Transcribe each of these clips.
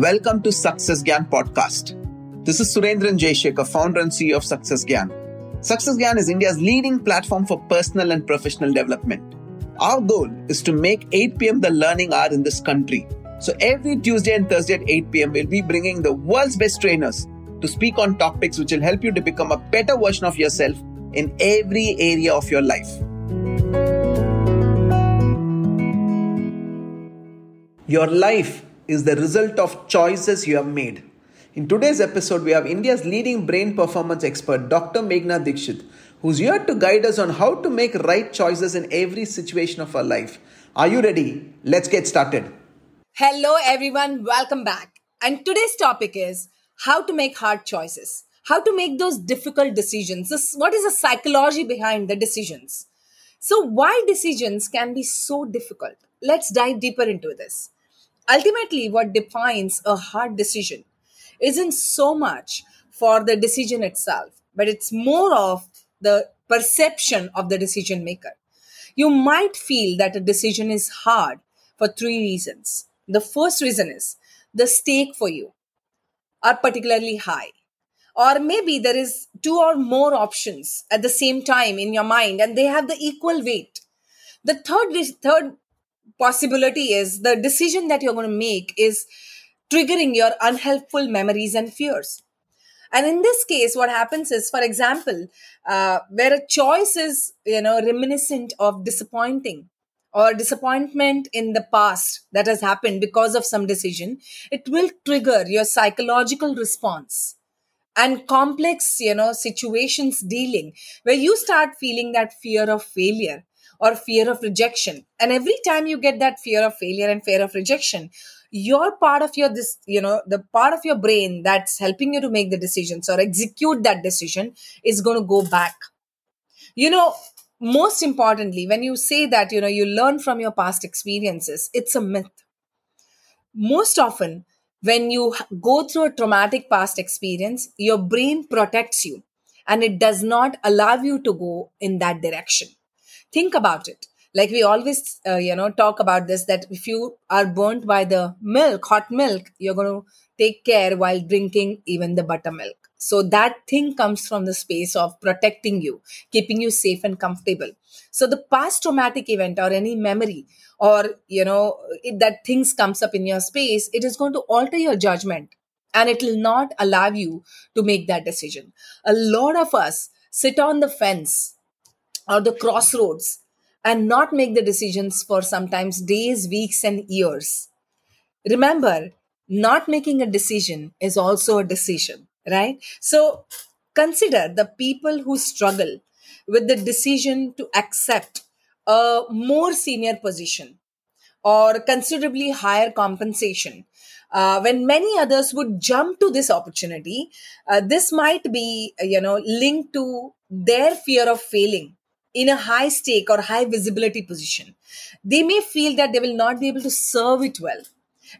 Welcome to Success Gyan podcast. This is Surendran Jayasekar, founder and CEO of Success Gyan. Success Gyan is India's leading platform for personal and professional development. Our goal is to make 8 pm the learning hour in this country. So every Tuesday and Thursday at 8 pm, we'll be bringing the world's best trainers to speak on topics which will help you to become a better version of yourself in every area of your life. Your life is the result of choices you have made. In today's episode, we have India's leading brain performance expert, Dr. Meghana Dikshit, who's here to guide us on how to make right choices in every situation of our life. Are you ready? Let's get started. Hello, everyone. Welcome back. And today's topic is how to make hard choices, how to make those difficult decisions. This, what is the psychology behind the decisions? So, why decisions can be so difficult? Let's dive deeper into this. Ultimately, what defines a hard decision isn't so much for the decision itself, but it's more of the perception of the decision maker. You might feel that a decision is hard for three reasons. The first reason is the stake for you are particularly high. Or maybe there is two or more options at the same time in your mind and they have the equal weight. The third, third possibility is the decision that you're going to make is triggering your unhelpful memories and fears. And in this case, what happens is, for example, uh, where a choice is, you know, reminiscent of disappointing or disappointment in the past that has happened because of some decision, it will trigger your psychological response and complex, you know, situations dealing where you start feeling that fear of failure or fear of rejection. And every time you get that fear of failure and fear of rejection, your part of your this you know the part of your brain that's helping you to make the decisions or execute that decision is going to go back. You know most importantly when you say that you know you learn from your past experiences it's a myth. Most often when you go through a traumatic past experience your brain protects you and it does not allow you to go in that direction think about it. Like we always uh, you know talk about this that if you are burnt by the milk hot milk you're going to take care while drinking even the buttermilk. So that thing comes from the space of protecting you keeping you safe and comfortable. So the past traumatic event or any memory or you know that things comes up in your space it is going to alter your judgment and it will not allow you to make that decision. A lot of us sit on the fence or the crossroads and not make the decisions for sometimes days, weeks, and years. Remember, not making a decision is also a decision, right? So consider the people who struggle with the decision to accept a more senior position or considerably higher compensation. Uh, when many others would jump to this opportunity, uh, this might be, you know, linked to their fear of failing in a high stake or high visibility position, they may feel that they will not be able to serve it well.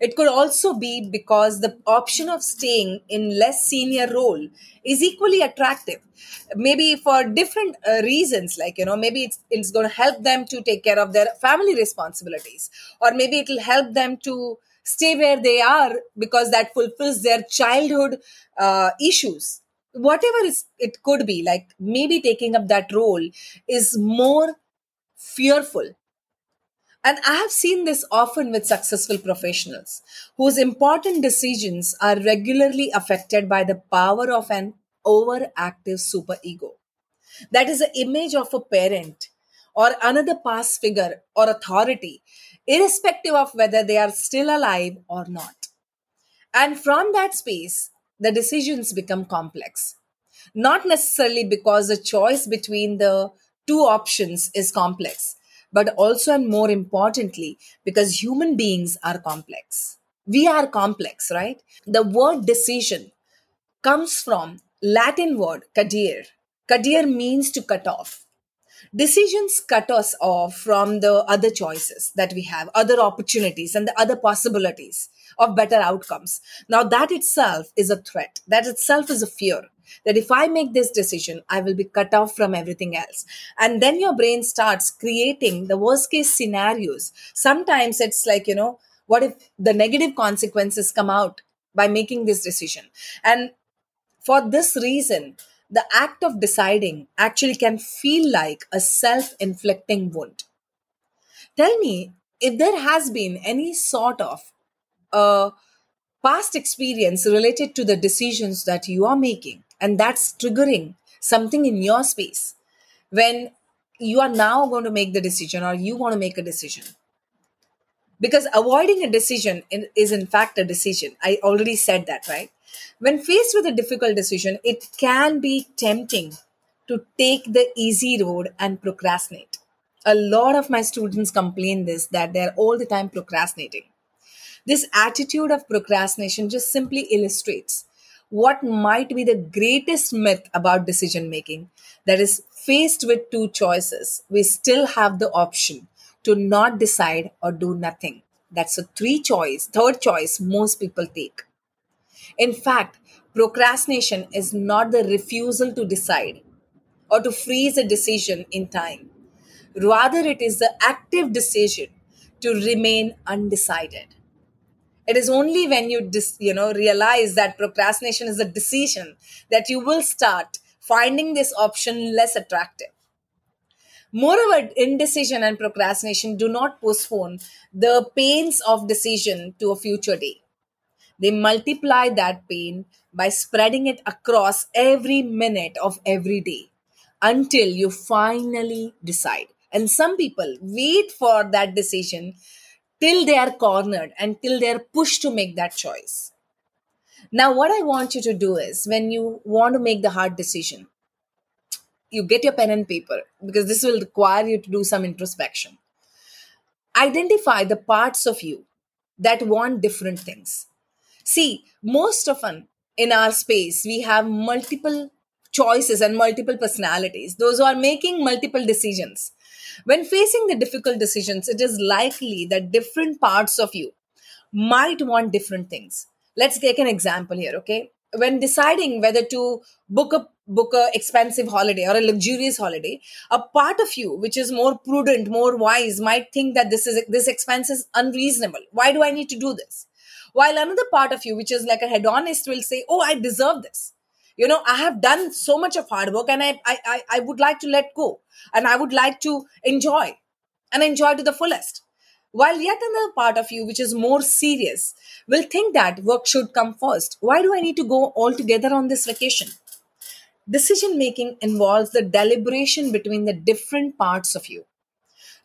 It could also be because the option of staying in less senior role is equally attractive. Maybe for different uh, reasons, like, you know, maybe it's, it's going to help them to take care of their family responsibilities, or maybe it will help them to stay where they are because that fulfills their childhood uh, issues whatever is, it could be like maybe taking up that role is more fearful. And i have seen this often with successful professionals whose important decisions are regularly affected by the power of an overactive superego. That is the image of a parent or another past figure or authority irrespective of whether they are still alive or not. And from that space the decisions become complex. Not necessarily because the choice between the two options is complex, but also and more importantly, because human beings are complex. We are complex, right? The word decision comes from Latin word cadere. Cadere means to cut off. Decisions cut us off from the other choices that we have, other opportunities and the other possibilities of better outcomes. Now, that itself is a threat. That itself is a fear that if I make this decision, I will be cut off from everything else. And then your brain starts creating the worst case scenarios. Sometimes it's like, you know, what if the negative consequences come out by making this decision. And for this reason, the act of deciding actually can feel like a self inflicting wound. Tell me if there has been any sort of a past experience related to the decisions that you are making, and that's triggering something in your space when you are now going to make the decision or you want to make a decision. Because avoiding a decision is in fact a decision. I already said that right? When faced with a difficult decision it can be tempting to take the easy road and procrastinate. A lot of my students complain this that they're all the time procrastinating this attitude of procrastination just simply illustrates what might be the greatest myth about decision making that is faced with two choices we still have the option to not decide or do nothing. That's a three choice, third choice most people take. In fact, procrastination is not the refusal to decide or to freeze a decision in time. Rather, it is the active decision to remain undecided. It is only when you dis, you know realize that procrastination is a decision that you will start finding this option less attractive. Moreover, indecision and procrastination do not postpone the pains of decision to a future day. They multiply that pain by spreading it across every minute of every day until you finally decide. And some people wait for that decision till they are cornered, and till they are pushed to make that choice. Now, what I want you to do is when you want to make the hard decision, you get your pen and paper because this will require you to do some introspection. Identify the parts of you that want different things. See, most often in our space, we have multiple choices and multiple personalities, those who are making multiple decisions. When facing the difficult decisions, it is likely that different parts of you might want different things. Let's take an example here, okay? When deciding whether to book a book a expensive holiday or a luxurious holiday a part of you which is more prudent more wise might think that this is this expense is unreasonable why do i need to do this while another part of you which is like a hedonist will say oh i deserve this you know i have done so much of hard work and i i i would like to let go and i would like to enjoy and enjoy to the fullest. While yet another part of you which is more serious will think that work should come first why do i need to go altogether on this vacation? Decision making involves the deliberation between the different parts of you.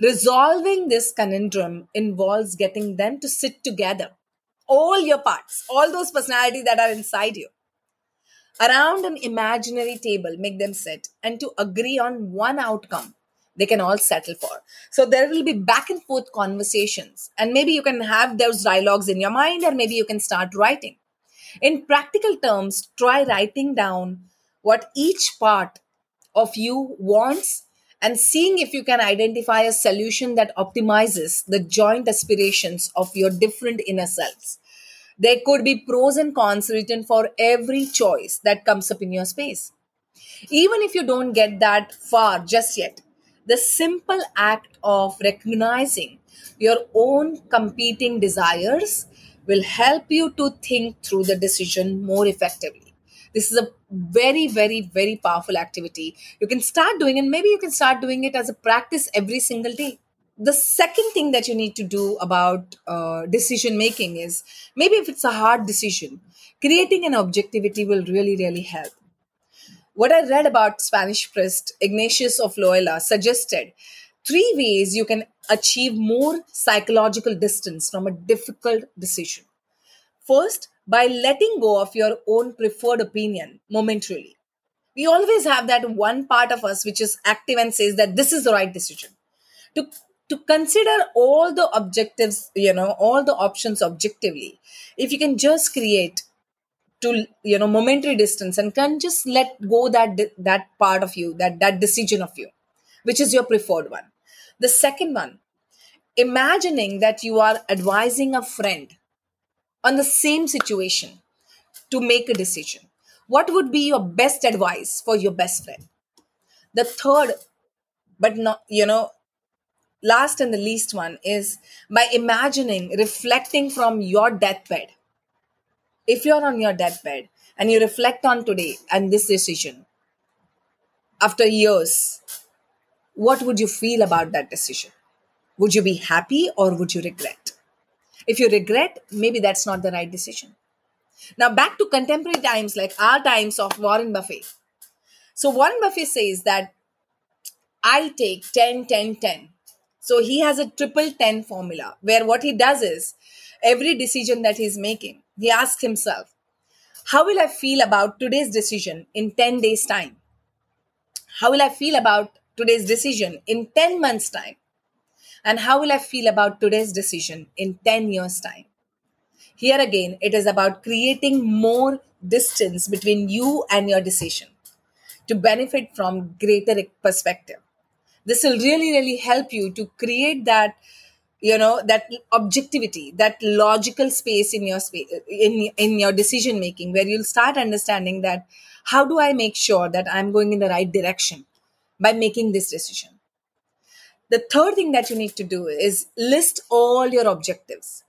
Resolving this conundrum involves getting them to sit together, all your parts, all those personalities that are inside you, around an imaginary table, make them sit and to agree on one outcome they can all settle for. So there will be back and forth conversations, and maybe you can have those dialogues in your mind, or maybe you can start writing. In practical terms, try writing down what each part of you wants and seeing if you can identify a solution that optimizes the joint aspirations of your different inner selves. There could be pros and cons written for every choice that comes up in your space. Even if you don't get that far just yet, the simple act of recognizing your own competing desires will help you to think through the decision more effectively. This is a very very very powerful activity. You can start doing and maybe you can start doing it as a practice every single day the second thing that you need to do about uh, decision making is maybe if it's a hard decision creating an objectivity will really really help what i read about spanish priest ignatius of loyola suggested three ways you can achieve more psychological distance from a difficult decision first by letting go of your own preferred opinion momentarily. We always have that one part of us which is active and says that this is the right decision. To, to consider all the objectives, you know, all the options objectively, if you can just create to you know momentary distance and can just let go that that part of you that that decision of you which is your preferred one the second one imagining that you are advising a friend on the same situation to make a decision? What would be your best advice for your best friend? The third, but not, you know, last and the least one is by imagining, reflecting from your deathbed. if you're on your deathbed and you reflect on today and this decision after years, what would you feel about that decision? Would you be happy or would you regret? If you regret, maybe that's not the right decision. Now, back to contemporary times like our times of Warren Buffett. So, Warren Buffett says that I take 10, 10, 10. So, he has a triple 10 formula where what he does is every decision that he's making, he asks himself, How will I feel about today's decision in 10 days' time? How will I feel about today's decision in 10 months' time? And how will I feel about today's decision in 10 years' time? Here again, it is about creating more distance between you and your decision to benefit from greater perspective. This will really, really help you to create that you know that objectivity that logical space in your space in in your decision making where you'll start understanding that how do i make sure that i'm going in the right direction by making this decision? The third thing that you need to do is list all your objectives.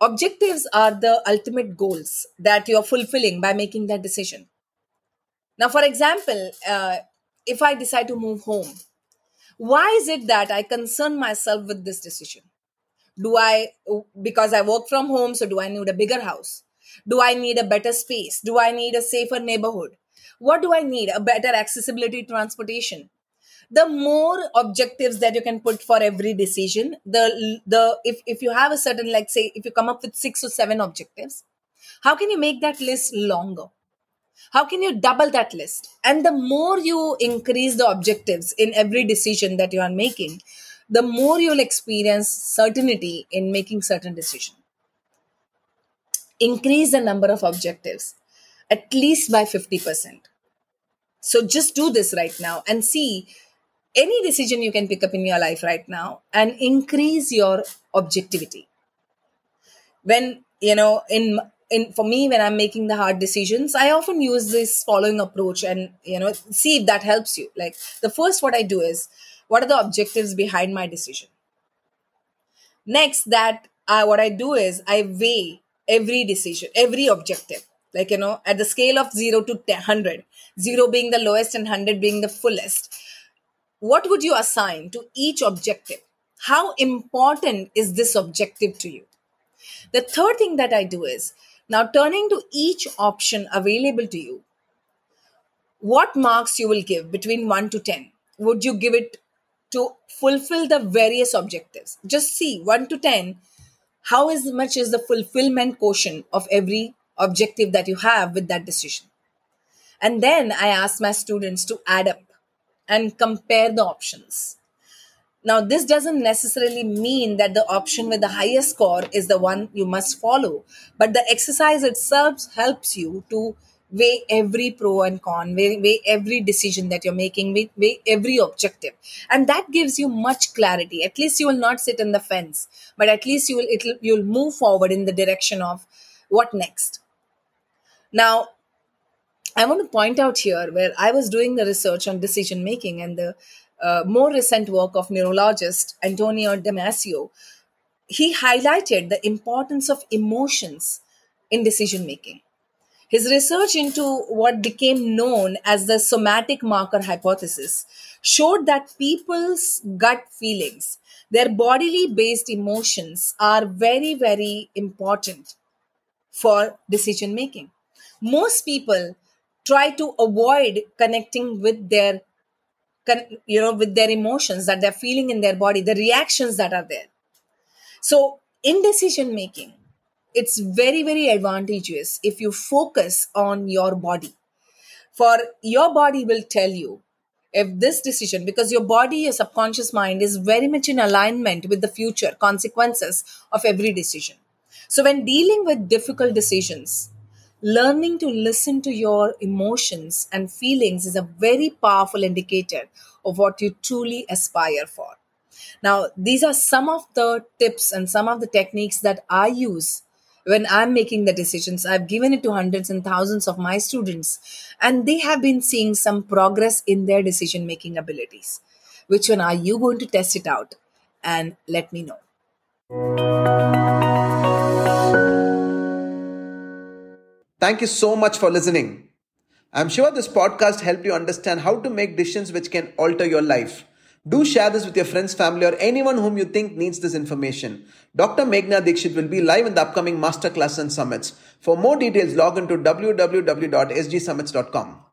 Objectives are the ultimate goals that you're fulfilling by making that decision. Now for example uh, if i decide to move home why is it that i concern myself with this decision? Do i because i work from home so do i need a bigger house? Do i need a better space? Do i need a safer neighborhood? What do i need? A better accessibility transportation? The more objectives that you can put for every decision the the if, if you have a certain like say if you come up with six or seven objectives how can you make that list longer how can you double that list? And the more you increase the objectives in every decision that you are making the more you'll experience certainty in making certain decision. Increase the number of objectives at least by 50% so just do this right now and see any decision you can pick up in your life right now and increase your objectivity. When you know in in for me when i'm making the hard decisions i often use this following approach and you know see if that helps you like the first what i do is what are the objectives behind my decision next that I, what i do is i weigh every decision every objective like you know at the scale of 0 to 100 0 being the lowest and 100 being the fullest what would you assign to each objective? How important is this objective to you? The third thing that I do is now turning to each option available to you, what marks you will give between 1 to 10? Would you give it to fulfill the various objectives? Just see 1 to 10, how is much is the fulfillment quotient of every objective that you have with that decision? And then I ask my students to add up and compare the options. Now, this doesn't necessarily mean that the option with the highest score is the one you must follow, but the exercise itself helps you to weigh every pro and con, weigh, weigh every decision that you're making, weigh, weigh every objective. And that gives you much clarity. At least you will not sit in the fence, but at least you will, it'll, you'll move forward in the direction of what next. Now, I want to point out here where I was doing the research on decision making and the uh, more recent work of neurologist Antonio Damasio. He highlighted the importance of emotions in decision making. His research into what became known as the somatic marker hypothesis showed that people's gut feelings, their bodily based emotions, are very, very important for decision making. Most people try to avoid connecting with their you know with their emotions that they're feeling in their body the reactions that are there. So in decision making it's very very advantageous if you focus on your body. For your body will tell you if this decision because your body your subconscious mind is very much in alignment with the future consequences of every decision. So when dealing with difficult decisions learning to listen to your emotions and feelings is a very powerful indicator of what you truly aspire for. Now, these are some of the tips and some of the techniques that I use when I'm making the decisions. I've given it to hundreds and thousands of my students, and they have been seeing some progress in their decision making abilities. Which one are you going to test it out? And let me know. Thank you so much for listening. I'm sure this podcast helped you understand how to make decisions which can alter your life. Do share this with your friends, family, or anyone whom you think needs this information. Dr. Meghana Dikshit will be live in the upcoming masterclass and summits. For more details, log into www.sgsummits.com.